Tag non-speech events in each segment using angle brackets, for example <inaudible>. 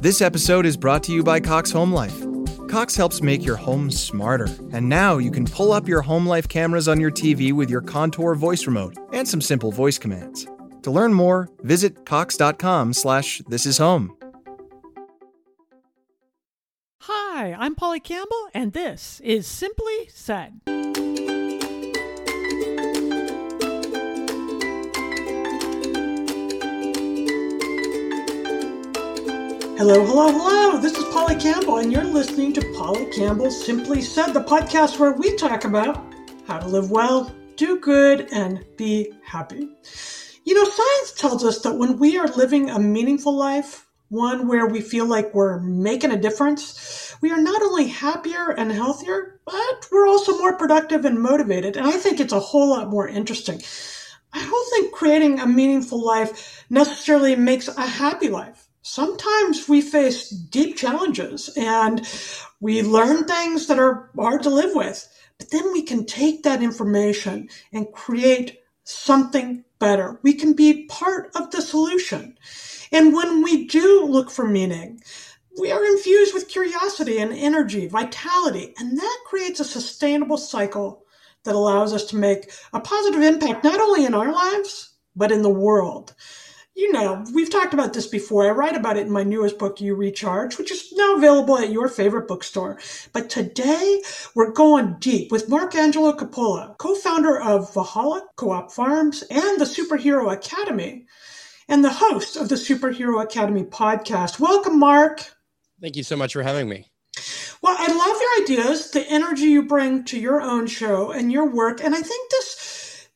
This episode is brought to you by Cox Home Life. Cox helps make your home smarter, and now you can pull up your home life cameras on your TV with your Contour voice remote and some simple voice commands. To learn more, visit cox.com slash this is home. Hi, I'm Polly Campbell, and this is Simply Said. Hello, hello, hello. This is Polly Campbell, and you're listening to Polly Campbell Simply Said, the podcast where we talk about how to live well, do good, and be happy. You know, science tells us that when we are living a meaningful life, one where we feel like we're making a difference, we are not only happier and healthier, but we're also more productive and motivated. And I think it's a whole lot more interesting. I don't think creating a meaningful life necessarily makes a happy life sometimes we face deep challenges and we learn things that are hard to live with. But then we can take that information and create something better. We can be part of the solution. And when we do look for meaning, we are infused with curiosity and energy, vitality, and that creates a sustainable cycle that allows us to make a positive impact not only in our lives, but in the world you know, we've talked about this before. I write about it in my newest book, You Recharge, which is now available at your favorite bookstore. But today we're going deep with Marc Angelo Coppola, co-founder of Valhalla Co-op Farms and the Superhero Academy, and the host of the Superhero Academy podcast. Welcome, Marc. Thank you so much for having me. Well, I love your ideas, the energy you bring to your own show and your work. And I think this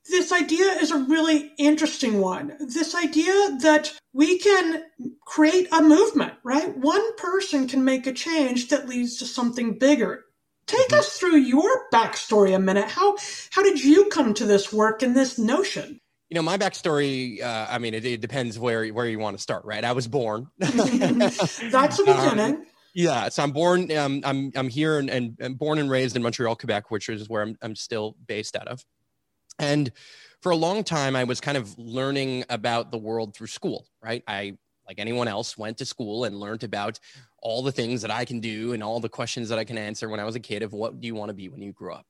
this idea is a really interesting one. This idea that we can create a movement, right? One person can make a change that leads to something bigger. Take mm-hmm. us through your backstory a minute. How how did you come to this work and this notion? You know, my backstory. Uh, I mean, it, it, depends where where you want to start, right? I was born. <laughs> That's the beginning. Um, yeah, so I'm born. Um, I'm I'm here and, and, and born and raised in Montreal, Quebec, which is where I'm I'm still based out of. And for a long time, I was kind of learning about the world through school, right? I, like anyone else, went to school and learned about all the things that I can do and all the questions that I can answer when I was a kid of what do you want to be when you grow up?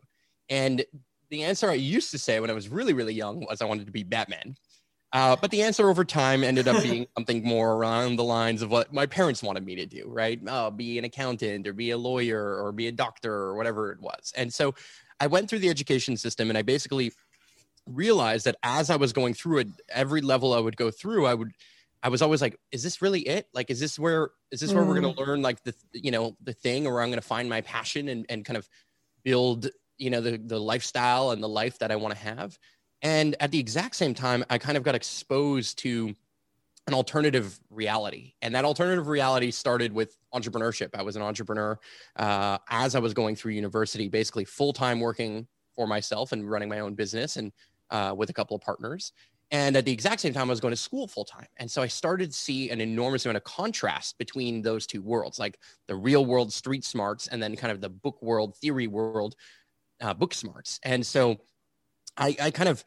And the answer I used to say when I was really, really young was I wanted to be Batman. Uh, but the answer over time ended up being <laughs> something more around the lines of what my parents wanted me to do, right? Uh, be an accountant or be a lawyer or be a doctor or whatever it was. And so I went through the education system and I basically realized that as I was going through it, every level I would go through, I would, I was always like, is this really it? Like, is this where, is this where we're going to mm. learn like the, you know, the thing, or I'm going to find my passion and, and kind of build, you know, the, the lifestyle and the life that I want to have. And at the exact same time, I kind of got exposed to an alternative reality. And that alternative reality started with entrepreneurship. I was an entrepreneur uh, as I was going through university, basically full time working for myself and running my own business. And uh, with a couple of partners. And at the exact same time, I was going to school full time. And so I started to see an enormous amount of contrast between those two worlds, like the real world street smarts and then kind of the book world, theory world, uh, book smarts. And so I, I kind of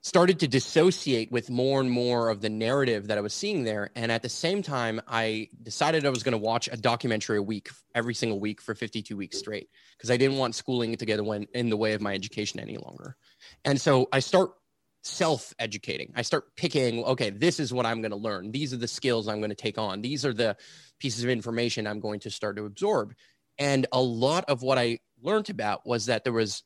started to dissociate with more and more of the narrative that I was seeing there. And at the same time, I decided I was going to watch a documentary a week, every single week for 52 weeks straight, because I didn't want schooling to get in the way of my education any longer. And so I start self educating. I start picking, okay, this is what I'm going to learn. These are the skills I'm going to take on. These are the pieces of information I'm going to start to absorb. And a lot of what I learned about was that there was,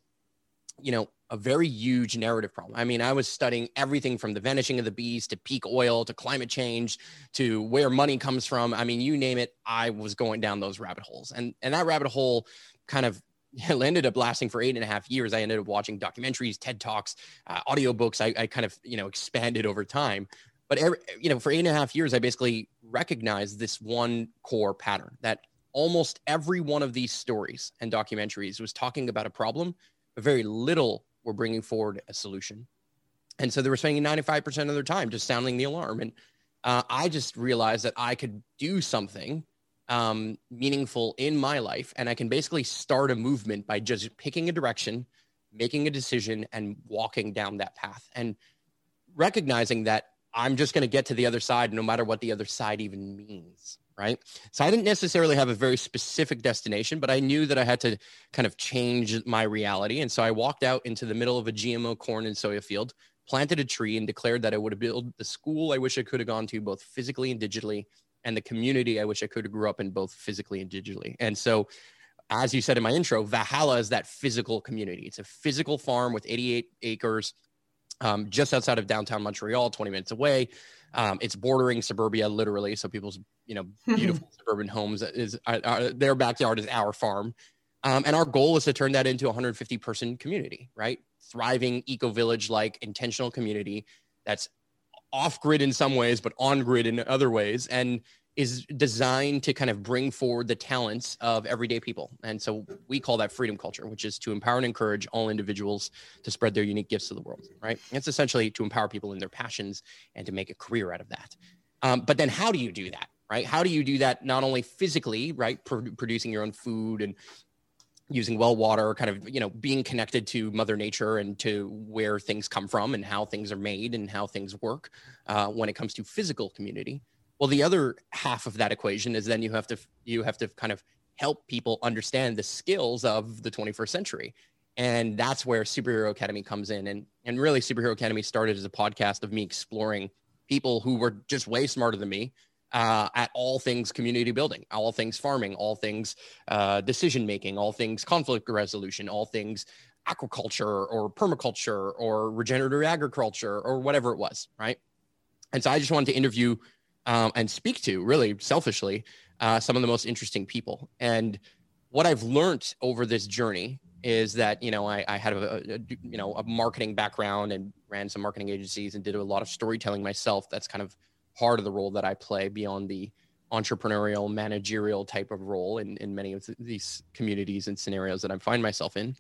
you know, a very huge narrative problem. I mean, I was studying everything from the vanishing of the bees to peak oil to climate change to where money comes from. I mean, you name it, I was going down those rabbit holes. And and that rabbit hole kind of <laughs> ended up lasting for eight and a half years. I ended up watching documentaries, TED Talks, uh, audiobooks. I, I kind of, you know, expanded over time. But, you know, for eight and a half years, I basically recognized this one core pattern that almost every one of these stories and documentaries was talking about a problem, but very little were bringing forward a solution. And so they were spending 95% of their time just sounding the alarm. And uh, I just realized that I could do something um, meaningful in my life. And I can basically start a movement by just picking a direction, making a decision, and walking down that path. And recognizing that I'm just going to get to the other side no matter what the other side even means. Right. So I didn't necessarily have a very specific destination, but I knew that I had to kind of change my reality. And so I walked out into the middle of a GMO corn and soya field, planted a tree, and declared that I would build the school I wish I could have gone to both physically and digitally, and the community I wish I could have grew up in both physically and digitally. And so as you said in my intro, Valhalla is that physical community. It's a physical farm with 88 acres um, just outside of downtown Montreal, 20 minutes away. Um, it's bordering suburbia, literally. So people's, you know, <laughs> beautiful suburban homes is uh, uh, their backyard is our farm. Um, and our goal is to turn that into a 150 person community, right? Thriving eco village like intentional community that's off grid in some ways, but on grid in other ways. And is designed to kind of bring forward the talents of everyday people. And so we call that freedom culture, which is to empower and encourage all individuals to spread their unique gifts to the world, right? It's essentially to empower people in their passions and to make a career out of that. Um, but then how do you do that, right? How do you do that not only physically, right? Pro- producing your own food and using well water kind of you know being connected to mother nature and to where things come from and how things are made and how things work uh, when it comes to physical community well, the other half of that equation is then you have to you have to kind of help people understand the skills of the 21st century. And that's where Superhero Academy comes in. And and really Superhero Academy started as a podcast of me exploring people who were just way smarter than me uh, at all things community building, all things farming, all things uh, decision making, all things conflict resolution, all things aquaculture or permaculture or regenerative agriculture or whatever it was, right? And so I just wanted to interview um, and speak to really selfishly uh, some of the most interesting people. And what I've learned over this journey is that you know I, I had a, a, you know a marketing background and ran some marketing agencies and did a lot of storytelling myself. That's kind of part of the role that I play beyond the entrepreneurial managerial type of role in, in many of these communities and scenarios that I find myself in.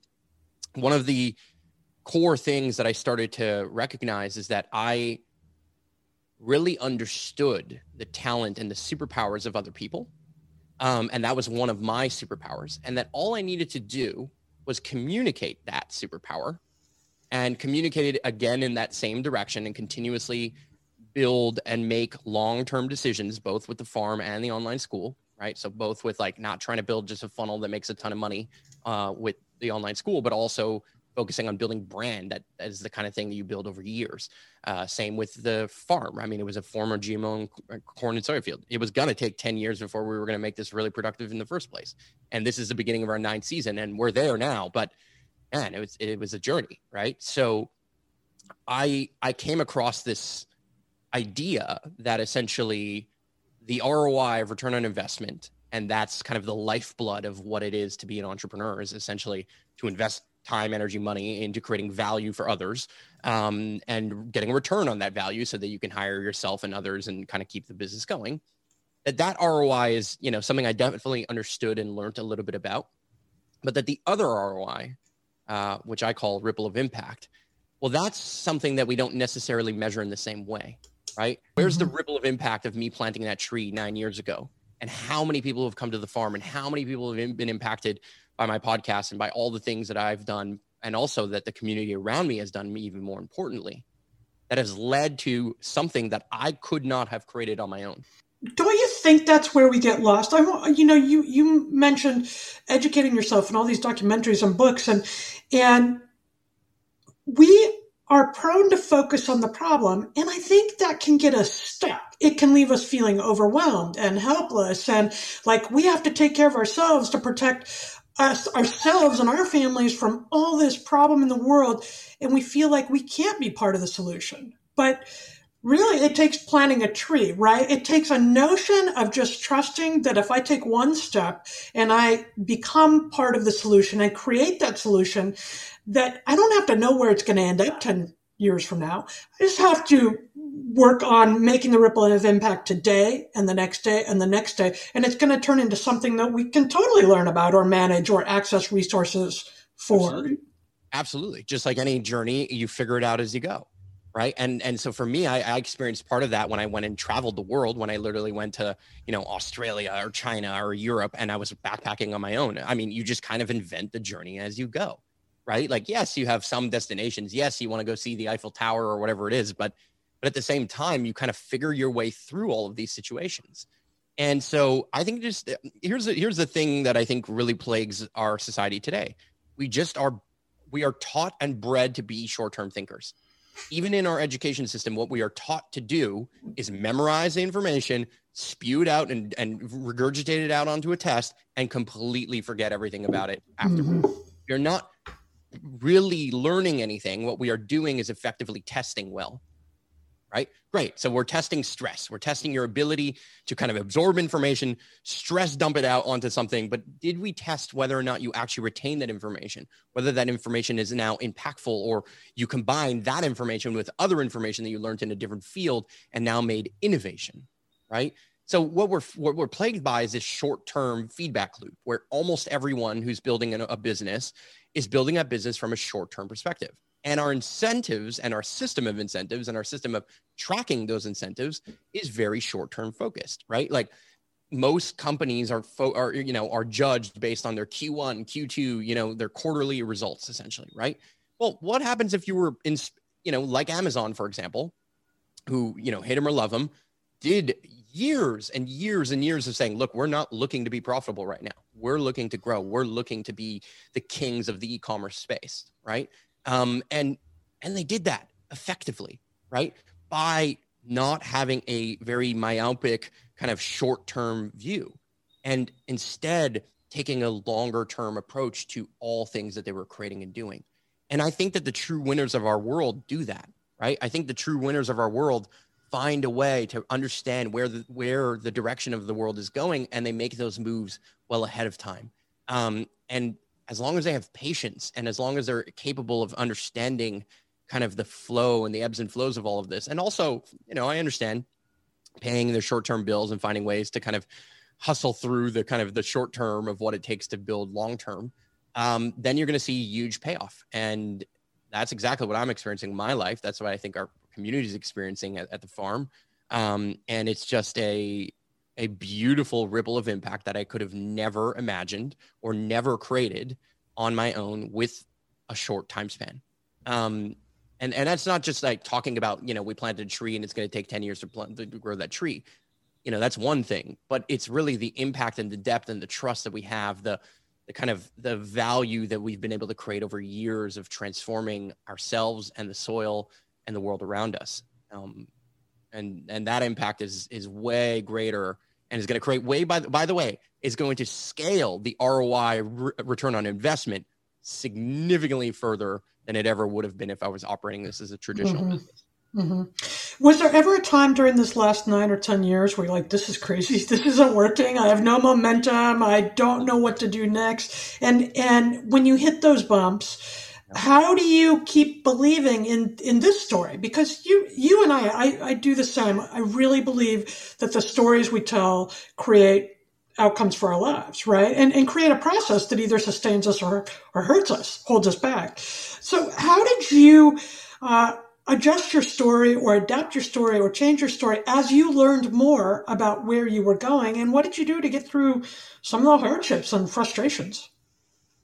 One of the core things that I started to recognize is that I really understood the talent and the superpowers of other people. Um, and that was one of my superpowers. And that all I needed to do was communicate that superpower and communicate it again in that same direction and continuously build and make long-term decisions both with the farm and the online school right? So both with like not trying to build just a funnel that makes a ton of money uh, with the online school but also focusing on building brand that is the kind of thing that you build over years. Uh, same with the farm. I mean it was a former gmo uh, corn and soy field. It was going to take 10 years before we were going to make this really productive in the first place. And this is the beginning of our ninth season and we're there now but man it was it was a journey right? So i i came across this idea that essentially the roi of return on investment and that's kind of the lifeblood of what it is to be an entrepreneur is essentially to invest time, energy, money into creating value for others um, and getting a return on that value so that you can hire yourself and others and kind of keep the business going. That that ROI is, you know, something I definitely understood and learned a little bit about, but that the other ROI, uh, which I call ripple of impact, well, that's something that we don't necessarily measure in the same way, right? Where's the mm-hmm. ripple of impact of me planting that tree nine years ago? And how many people have come to the farm and how many people have been impacted by my podcast and by all the things that I've done, and also that the community around me has done, me even more importantly, that has led to something that I could not have created on my own. Don't you think that's where we get lost? I, you know, you you mentioned educating yourself and all these documentaries and books, and and we are prone to focus on the problem, and I think that can get us stuck. It can leave us feeling overwhelmed and helpless, and like we have to take care of ourselves to protect us ourselves and our families from all this problem in the world and we feel like we can't be part of the solution but really it takes planting a tree right it takes a notion of just trusting that if i take one step and i become part of the solution and create that solution that i don't have to know where it's going to end up 10 years from now. I just have to work on making the ripple of impact today and the next day and the next day. And it's going to turn into something that we can totally learn about or manage or access resources for. Absolutely. Absolutely. Just like any journey, you figure it out as you go. Right. And and so for me, I, I experienced part of that when I went and traveled the world, when I literally went to, you know, Australia or China or Europe and I was backpacking on my own. I mean, you just kind of invent the journey as you go. Right. Like, yes, you have some destinations. Yes, you want to go see the Eiffel Tower or whatever it is, but but at the same time, you kind of figure your way through all of these situations. And so I think just eh, here's a, here's the thing that I think really plagues our society today. We just are we are taught and bred to be short-term thinkers. Even in our education system, what we are taught to do is memorize the information, spew it out and, and regurgitate it out onto a test and completely forget everything about it afterwards. Mm-hmm. You're not really learning anything. What we are doing is effectively testing well right? Great. So we're testing stress. We're testing your ability to kind of absorb information, stress dump it out onto something. But did we test whether or not you actually retain that information, whether that information is now impactful or you combine that information with other information that you learned in a different field and now made innovation, right? So what we're what we're plagued by is this short-term feedback loop where almost everyone who's building a business is building a business from a short-term perspective and our incentives and our system of incentives and our system of tracking those incentives is very short term focused right? Like most companies are fo- are you know are judged based on their q1 q2 you know their quarterly results essentially right? Well what happens if you were in you know like amazon for example who you know hate them or love them did years and years and years of saying look we're not looking to be profitable right now. We're looking to grow. We're looking to be the kings of the e-commerce space right um, and and they did that effectively, right? By not having a very myopic kind of short-term view, and instead taking a longer-term approach to all things that they were creating and doing. And I think that the true winners of our world do that, right? I think the true winners of our world find a way to understand where the where the direction of the world is going, and they make those moves well ahead of time. Um, and as long as they have patience and as long as they're capable of understanding kind of the flow and the ebbs and flows of all of this. And also you know i understand paying their short-term bills and finding ways to kind of hustle through the kind of the short term of what it takes to build long term um, then you're going to see huge payoff. And that's exactly what i'm experiencing in my life. That's what i think our community is experiencing at, at the farm. Um, and it's just a a beautiful ripple of impact that I could have never imagined or never created on my own with a short time span. Um, and and that's not just like talking about you know we planted a tree and it's going to take 10 years to plant to grow that tree you know that's one thing but it's really the impact and the depth and the trust that we have the the kind of the value that we've been able to create over years of transforming ourselves and the soil and the world around us um, and and that impact is is way greater and is going to create way by the, by the way is going to scale the ROI re- return on investment significantly further than it ever would have been if I was operating this as a traditional mm-hmm. business. Mm-hmm. Was there ever a time during this last nine or 10 years where you're like, this is crazy. <laughs> This isn't working. I have no momentum. I don't know what to do next. And, and when you hit those bumps, how do you keep believing in in this story? Because you you and I, I i do the same. I really believe that the stories we tell create outcomes for our lives right? And and create a process that either sustains us or or hurts us holds us back. So how did you uh, adjust your story or adapt your story or change your story as you learned more about where you were going? And what did you do to get through some of the hardships and frustrations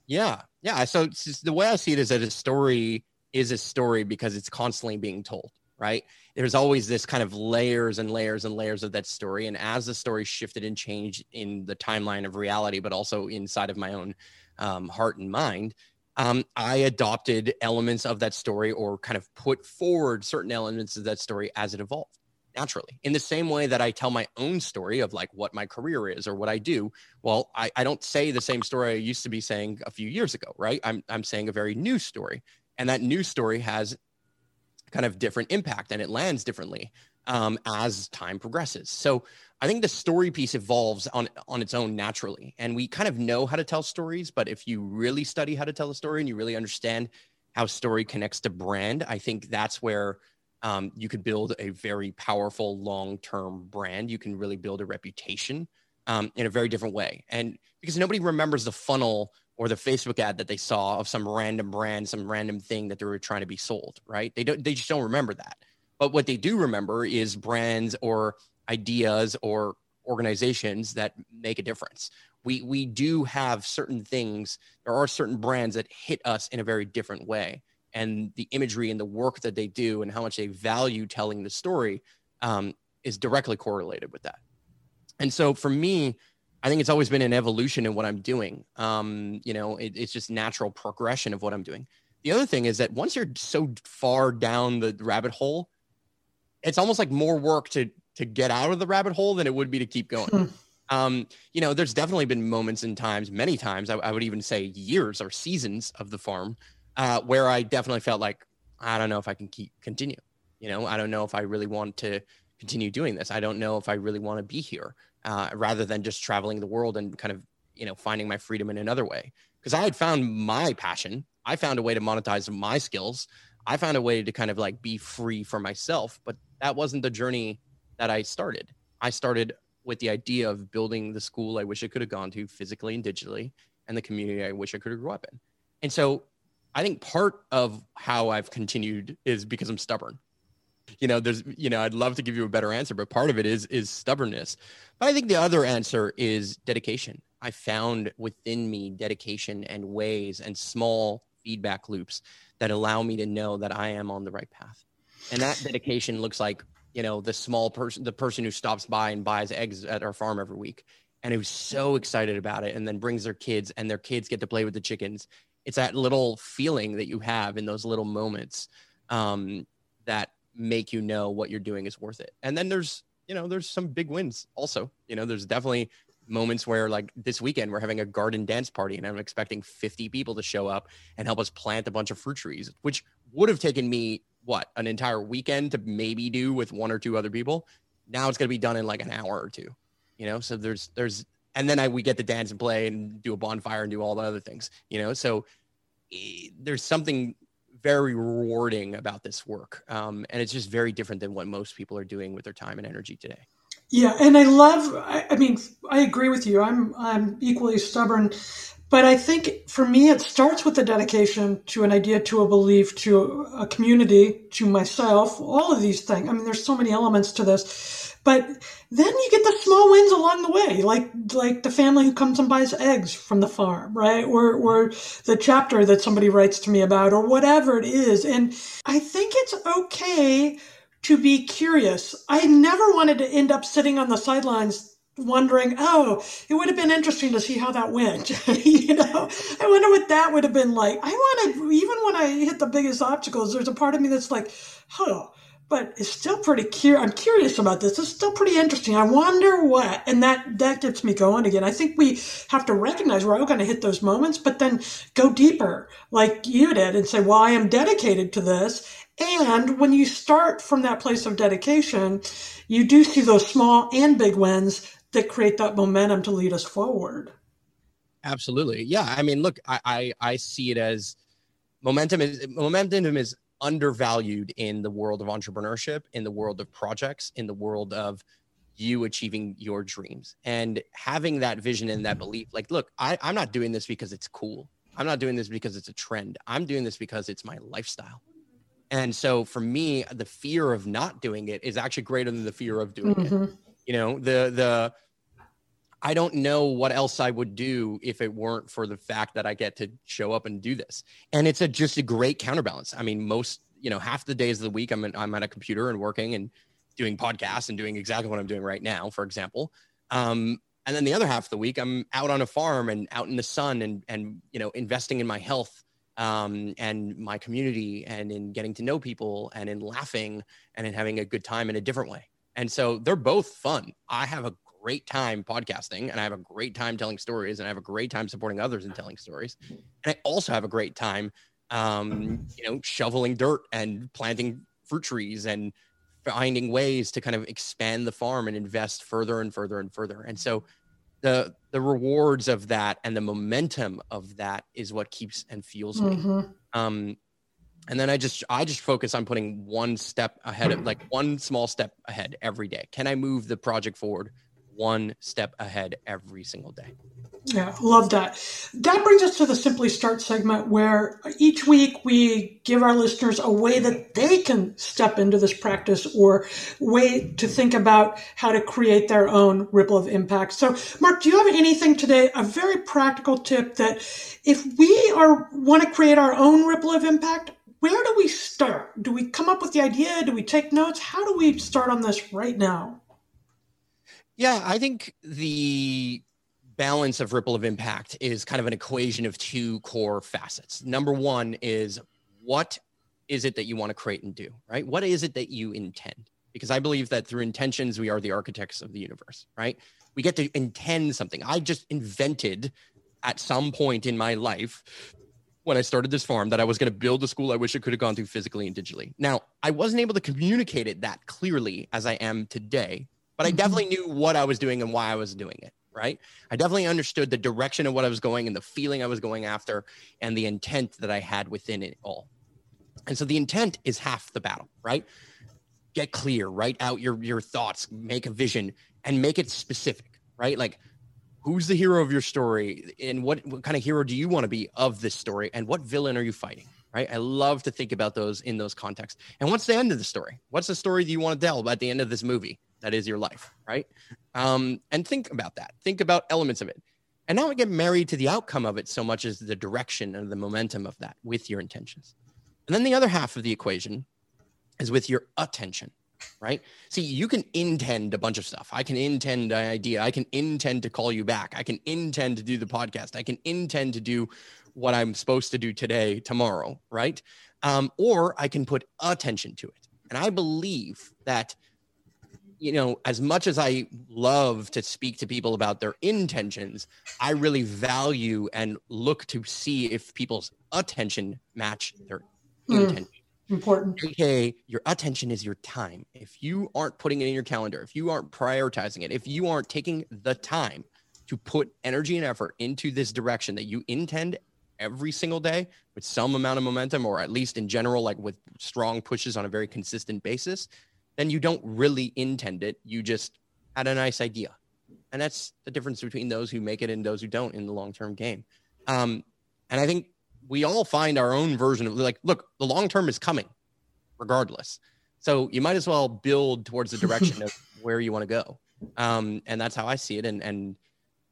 yeah yeah. So the way I see it is that a story is a story because it's constantly being told, right? There's always this kind of layers and layers and layers of that story. And as the story shifted and changed in the timeline of reality, but also inside of my own um, heart and mind, um, I adopted elements of that story or kind of put forward certain elements of that story as it evolved naturally in the same way that i tell my own story of like what my career is or what i do well i, I don't say the same story i used to be saying a few years ago right I'm, I'm saying a very new story and that new story has kind of different impact and it lands differently um, as time progresses so i think the story piece evolves on on its own naturally and we kind of know how to tell stories but if you really study how to tell a story and you really understand how story connects to brand. I think that's where um, you could build a very powerful long-term brand. You can really build a reputation um, in a very different way. And because nobody remembers the funnel or the Facebook ad that they saw of some random brand, some random thing that they were trying to be sold, right? They don't, they just don't remember that. But what they do remember is brands or ideas or organizations that make a difference. We we do have certain things. There are certain brands that hit us in a very different way, and the imagery and the work that they do and how much they value telling the story um, is directly correlated with that. And so for me, I think it's always been an evolution in what I'm doing. Um, you know, it, it's just natural progression of what I'm doing. The other thing is that once you're so far down the rabbit hole, it's almost like more work to to get out of the rabbit hole than it would be to keep going. Hmm. um, you know, there's definitely been moments and times, many times, I, I, would even say years or seasons of the farm, uh, where I definitely felt like I don't know if I can keep continue. You know, I don't know if I really want to continue doing this. I don't know if I really want to be here, uh, rather than just traveling the world and kind of you know finding my freedom in another way. Because I had found my passion, I found a way to monetize my skills. I found a way to kind of like be free for myself, but that wasn't the journey that I started. I started with the idea of building the school I wish I could have gone to physically and digitally, and the community I wish I could have grew up in. And so I think part of how I've continued is because I'm stubborn. You know, there's, you know, I'd love to give you a better answer, but part of it is is stubbornness. But I think the other answer is dedication. I found within me dedication and ways and small feedback loops that allow me to know that I am on the right path. And that dedication looks like you know the small person the person who stops by and buys eggs at our farm every week and who's so excited about it and then brings their kids and their kids get to play with the chickens it's that little feeling that you have in those little moments um, that make you know what you're doing is worth it and then there's you know there's some big wins also you know there's definitely moments where like this weekend we're having a garden dance party and i'm expecting 50 people to show up and help us plant a bunch of fruit trees which would have taken me what an entire weekend to maybe do with one or two other people. Now it's going to be done in like an hour or two, you know. So there's there's and then I we get to dance and play and do a bonfire and do all the other things, you know. So e- there's something very rewarding about this work, um, and it's just very different than what most people are doing with their time and energy today. Yeah, and I love. I, I mean, I agree with you. I'm I'm equally stubborn but I think for me, it starts with the dedication to an idea, to a belief, to a community, to myself, all of these things. I mean, there's so many elements to this. But then you get the small wins along the way, like like the family who comes and buys eggs from the farm, right? Or or the chapter that somebody writes to me about, or whatever it is. And I think it's okay to be curious. I never wanted to end up sitting on the sidelines wondering, oh, it would have been interesting to see how that went. <laughs> you know, I wonder what that would have been like. I wanted, even when I hit the biggest obstacles, there's a part of me that's like, oh, but it's still pretty. I'm curious about this. It's still pretty interesting. I wonder what, and that that gets me going again. I think we have to recognize we're all going to hit those moments, but then go deeper, like you did, and say, "Well, I am dedicated to this." And when you start from that place of dedication, you do see those small and big wins that create that momentum to lead us forward. Absolutely. Yeah. I mean, look, I, I, I see it as momentum is momentum is undervalued in the world of entrepreneurship, in the world of projects, in the world of you achieving your dreams and having that vision and that belief. Like, look, I, I'm not doing this because it's cool. I'm not doing this because it's a trend. I'm doing this because it's my lifestyle. And so for me, the fear of not doing it is actually greater than the fear of doing mm-hmm. it you know the the I don't know what else I would do if it weren't for the fact that I get to show up and do this. And it's a just a great counterbalance. I mean, most, you know, half the days of the week I'm in, I'm at a computer and working and doing podcasts and doing exactly what I'm doing right now, for example. Um, and then the other half of the week I'm out on a farm and out in the sun and and you know investing in my health um, and my community and in getting to know people and in laughing and in having a good time in a different way. And so they're both fun. I have a great time podcasting and I have a great time telling stories and I have a great time supporting others in telling stories. And I also have a great time, um, you know, shoveling dirt and planting fruit trees and finding ways to kind of expand the farm and invest further and further and further. And so the the rewards of that and the momentum of that is what keeps and fuels me. Mm-hmm. Um, and then i just i just focus on putting one step ahead of like one small step ahead every day can i move the project forward one step ahead every single day yeah, love that. That brings us to the Simply Start segment where each week we give our listeners a way that they can step into this practice or way to think about how to create their own ripple of impact. So, Marc, do you have anything today, a very practical tip that if we are want to create our own ripple of impact, where do we start? Do we come up with the idea? Do we take notes? How do we start on this right now? Yeah, I think the balance of ripple of impact is kind of an equation of two core facets. Number one is what is it that you want to create and do, right? What is it that you intend? Because I believe that through intentions, we are the architects of the universe, right? We get to intend something. I just invented at some point in my life when I started this farm that I was going to build a school I wish I could have gone through physically and digitally. Now, I wasn't able to communicate it that clearly as I am today, but I mm-hmm. definitely knew what I was doing and why I was doing it right? I definitely understood the direction of what I was going and the feeling I was going after and the intent that I had within it all. And so the intent is half the battle, right? Get clear, write out your your thoughts, make a vision and make it specific, right? Like who's the hero of your story and what, what kind of hero do you want to be of this story and what villain are you fighting? Right. I love to think about those in those contexts. And what's the end of the story? What's the story do you want to tell at the end of this movie? That is your life, right? Um, and think about that. Think about elements of it. And now not get married to the outcome of it so much as the direction and the momentum of that with your intentions. And then the other half of the equation is with your attention, right? See, you can intend a bunch of stuff. I can intend an idea. I can intend to call you back. I can intend to do the podcast. I can intend to do what I'm supposed to do today, tomorrow, right? Um, or I can put attention to it. And I believe that you know, as much as I love to speak to people about their intentions, I really value and look to see if people's attention match their mm, intention. Important. Okay, your attention is your time. If you aren't putting it in your calendar, if you aren't prioritizing it, if you aren't taking the time to put energy and effort into this direction that you intend every single day with some amount of momentum, or at least in general, like with strong pushes on a very consistent basis, then you don't really intend it. You just had a nice idea. And that's the difference between those who make it and those who don't in the long term game. Um, and I think we all find our own version of like, look, the long term is coming regardless. So you might as well build towards the direction <laughs> of where you want to go. Um, and that's how I see it. And, and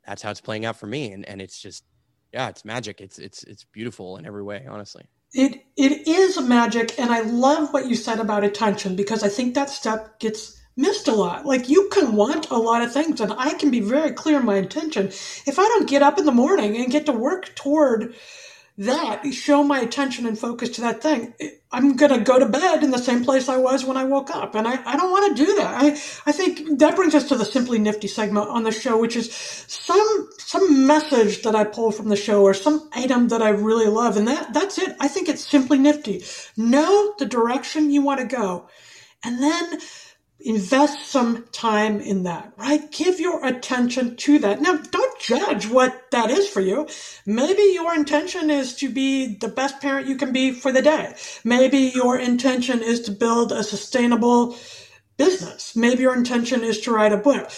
that's how it's playing out for me. And, and it's just, yeah, it's magic. It's, it's, it's beautiful in every way, honestly. It it is magic, and I love what you said about attention because I think that step gets missed a lot. Like you can want a lot of things, and I can be very clear in my intention. If I don't get up in the morning and get to work toward that, show my attention and focus to that thing, I'm going to go to bed in the same place I was when I woke up. And I, I don't want to do that. I, I think that brings us to the Simply Nifty segment on the show, which is some, some message that I pull from the show or some item that I really love. And that, that's it. I think it's simply nifty. Know the direction you want to go. And then invest some time in that, right? Give your attention to that. Now, don't judge what that is for you. Maybe your intention is to be the best parent you can be for the day. Maybe your intention is to build a sustainable business. Maybe your intention is to write a book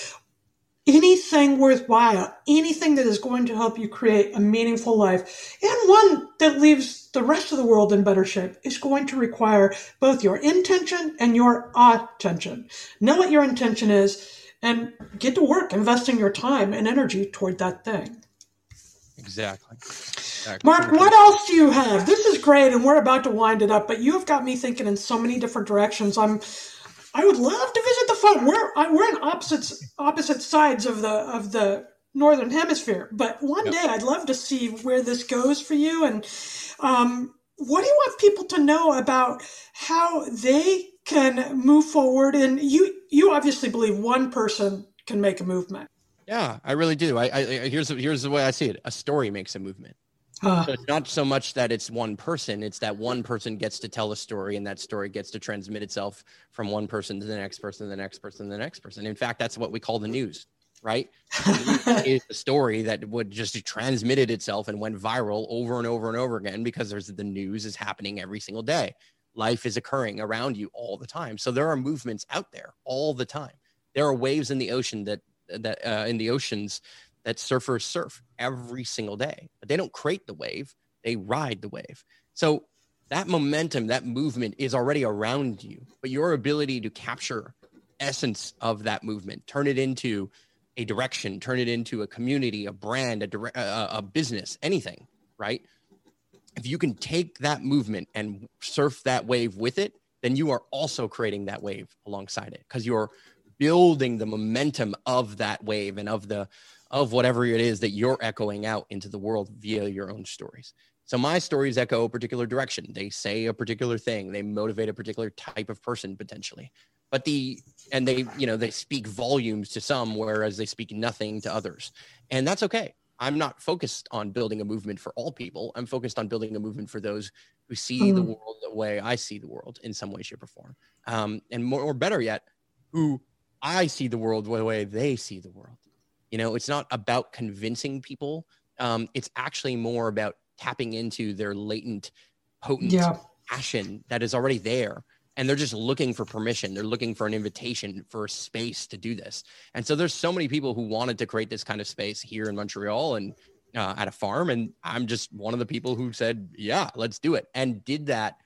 anything worthwhile, anything that is going to help you create a meaningful life and one that leaves the rest of the world in better shape is going to require both your intention and your attention. Know what your intention is and get to work investing your time and energy toward that thing. Exactly. exactly. Marc, what else do you have? This is great, and we're about to wind it up, but you have got me thinking in so many different directions. I'm I would love to visit the farm. We're we're on opposite opposite sides of the of the northern hemisphere, but one yep. day I'd love to see where this goes for you. And um, what do you want people to know about how they can move forward? And you you obviously believe one person can make a movement. Yeah, I really do. I, I here's here's the way I see it: a story makes a movement. Uh, so it's not so much that it's one person, it's that one person gets to tell a story and that story gets to transmit itself from one person to the next person, the next person, the next person. In fact, that's what we call the news. right? <laughs> is the story that would just transmitted itself and went viral over and over and over again because there's the news is happening every single day. Life is occurring around you all the time. So there are movements out there all the time. There are waves in the ocean that that uh, in the oceans that surfers surf every single day, but they don't create the wave; they ride the wave. So that momentum, that movement is already around you, but your ability to capture essence of that movement, turn it into a direction, turn it into a community, a brand, a, dire- a, a business, anything, right? If you can take that movement and surf that wave with it, then you are also creating that wave alongside it because you're building the momentum of that wave and of the of whatever it is that you're echoing out into the world via your own stories. So my stories echo a particular direction. They say a particular thing. They motivate a particular type of person potentially but the and they you know they speak volumes to some whereas they speak nothing to others and that's okay i'm not focused on building a movement for all people i'm focused on building a movement for those who see mm-hmm. the world the way i see the world in some way shape or form um, and more or better yet who i see the world the way they see the world you know it's not about convincing people um, it's actually more about tapping into their latent potent yeah. passion that is already there and they're just looking for permission they're looking for an invitation for a space to do this and so there's so many people who wanted to create this kind of space here in montreal and uh, at a farm and i'm just one of the people who said yeah let's do it and did that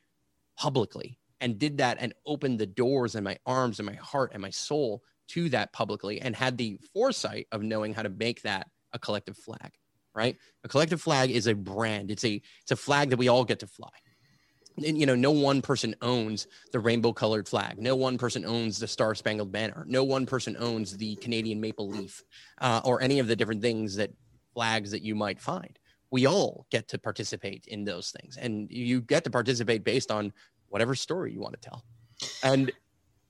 publicly and did that and opened the doors and my arms and my heart and my soul to that publicly and had the foresight of knowing how to make that a collective flag right? A collective flag is a brand. It's a it's a flag that we all get to fly. And you know no one person owns the rainbow colored flag. No one person owns the star spangled banner. No one person owns the canadian maple leaf uh, or any of the different things that flags that you might find. We all get to participate in those things and you get to participate based on whatever story you want to tell. And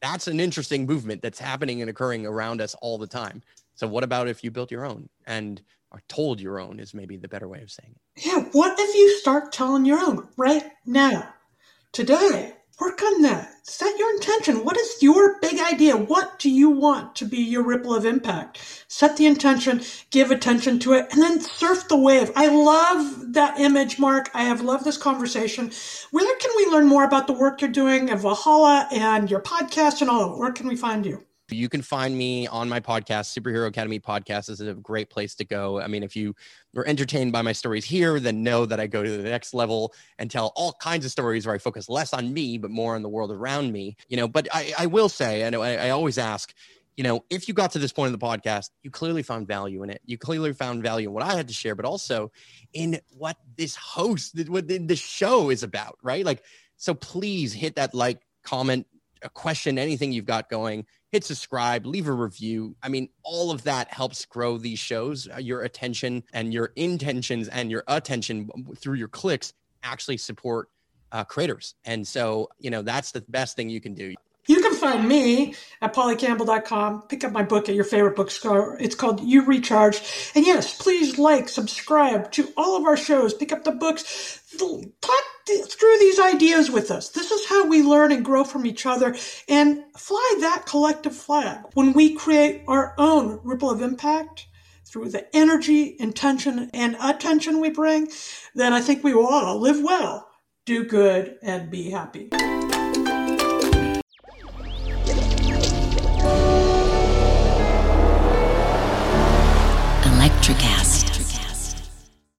that's an interesting movement that's happening and occurring around us all the time so what about if you built your own and are told your own is maybe the better way of saying it. Yeah, what if you start telling your own right now? Today, work on that. Set your intention. What is your big idea? What do you want to be your ripple of impact? Set the intention, give attention to it, and then surf the wave. I love that image, Marc. I have loved this conversation. Where can we learn more about the work you're doing at Valhalla and your podcast and all of it? Where can we find you? You can find me on my podcast, Superhero Academy Podcast is a great place to go. I mean, if you were entertained by my stories here, then know that I go to the next level and tell all kinds of stories where I focus less on me, but more on the world around me. You know, but I, I will say, and I, I always ask, you know, if you got to this point in the podcast, you clearly found value in it. You clearly found value in what I had to share, but also in what this host, what the show is about, right? Like, so please hit that like, comment, a question, anything you've got going hit subscribe, leave a review. I mean, all of that helps grow these shows. Uh, your attention and your intentions and your attention through your clicks actually support uh, creators. And so, you know, that's the best thing you can do. Find me at pollycampbell.com. Pick up my book at your favorite bookstore. It's called You Recharge. And yes, please like, subscribe to all of our shows. Pick up the books. Talk through these ideas with us. This is how we learn and grow from each other and fly that collective flag. When we create our own ripple of impact through the energy, intention, and attention we bring, then I think we will all live well, do good, and be happy.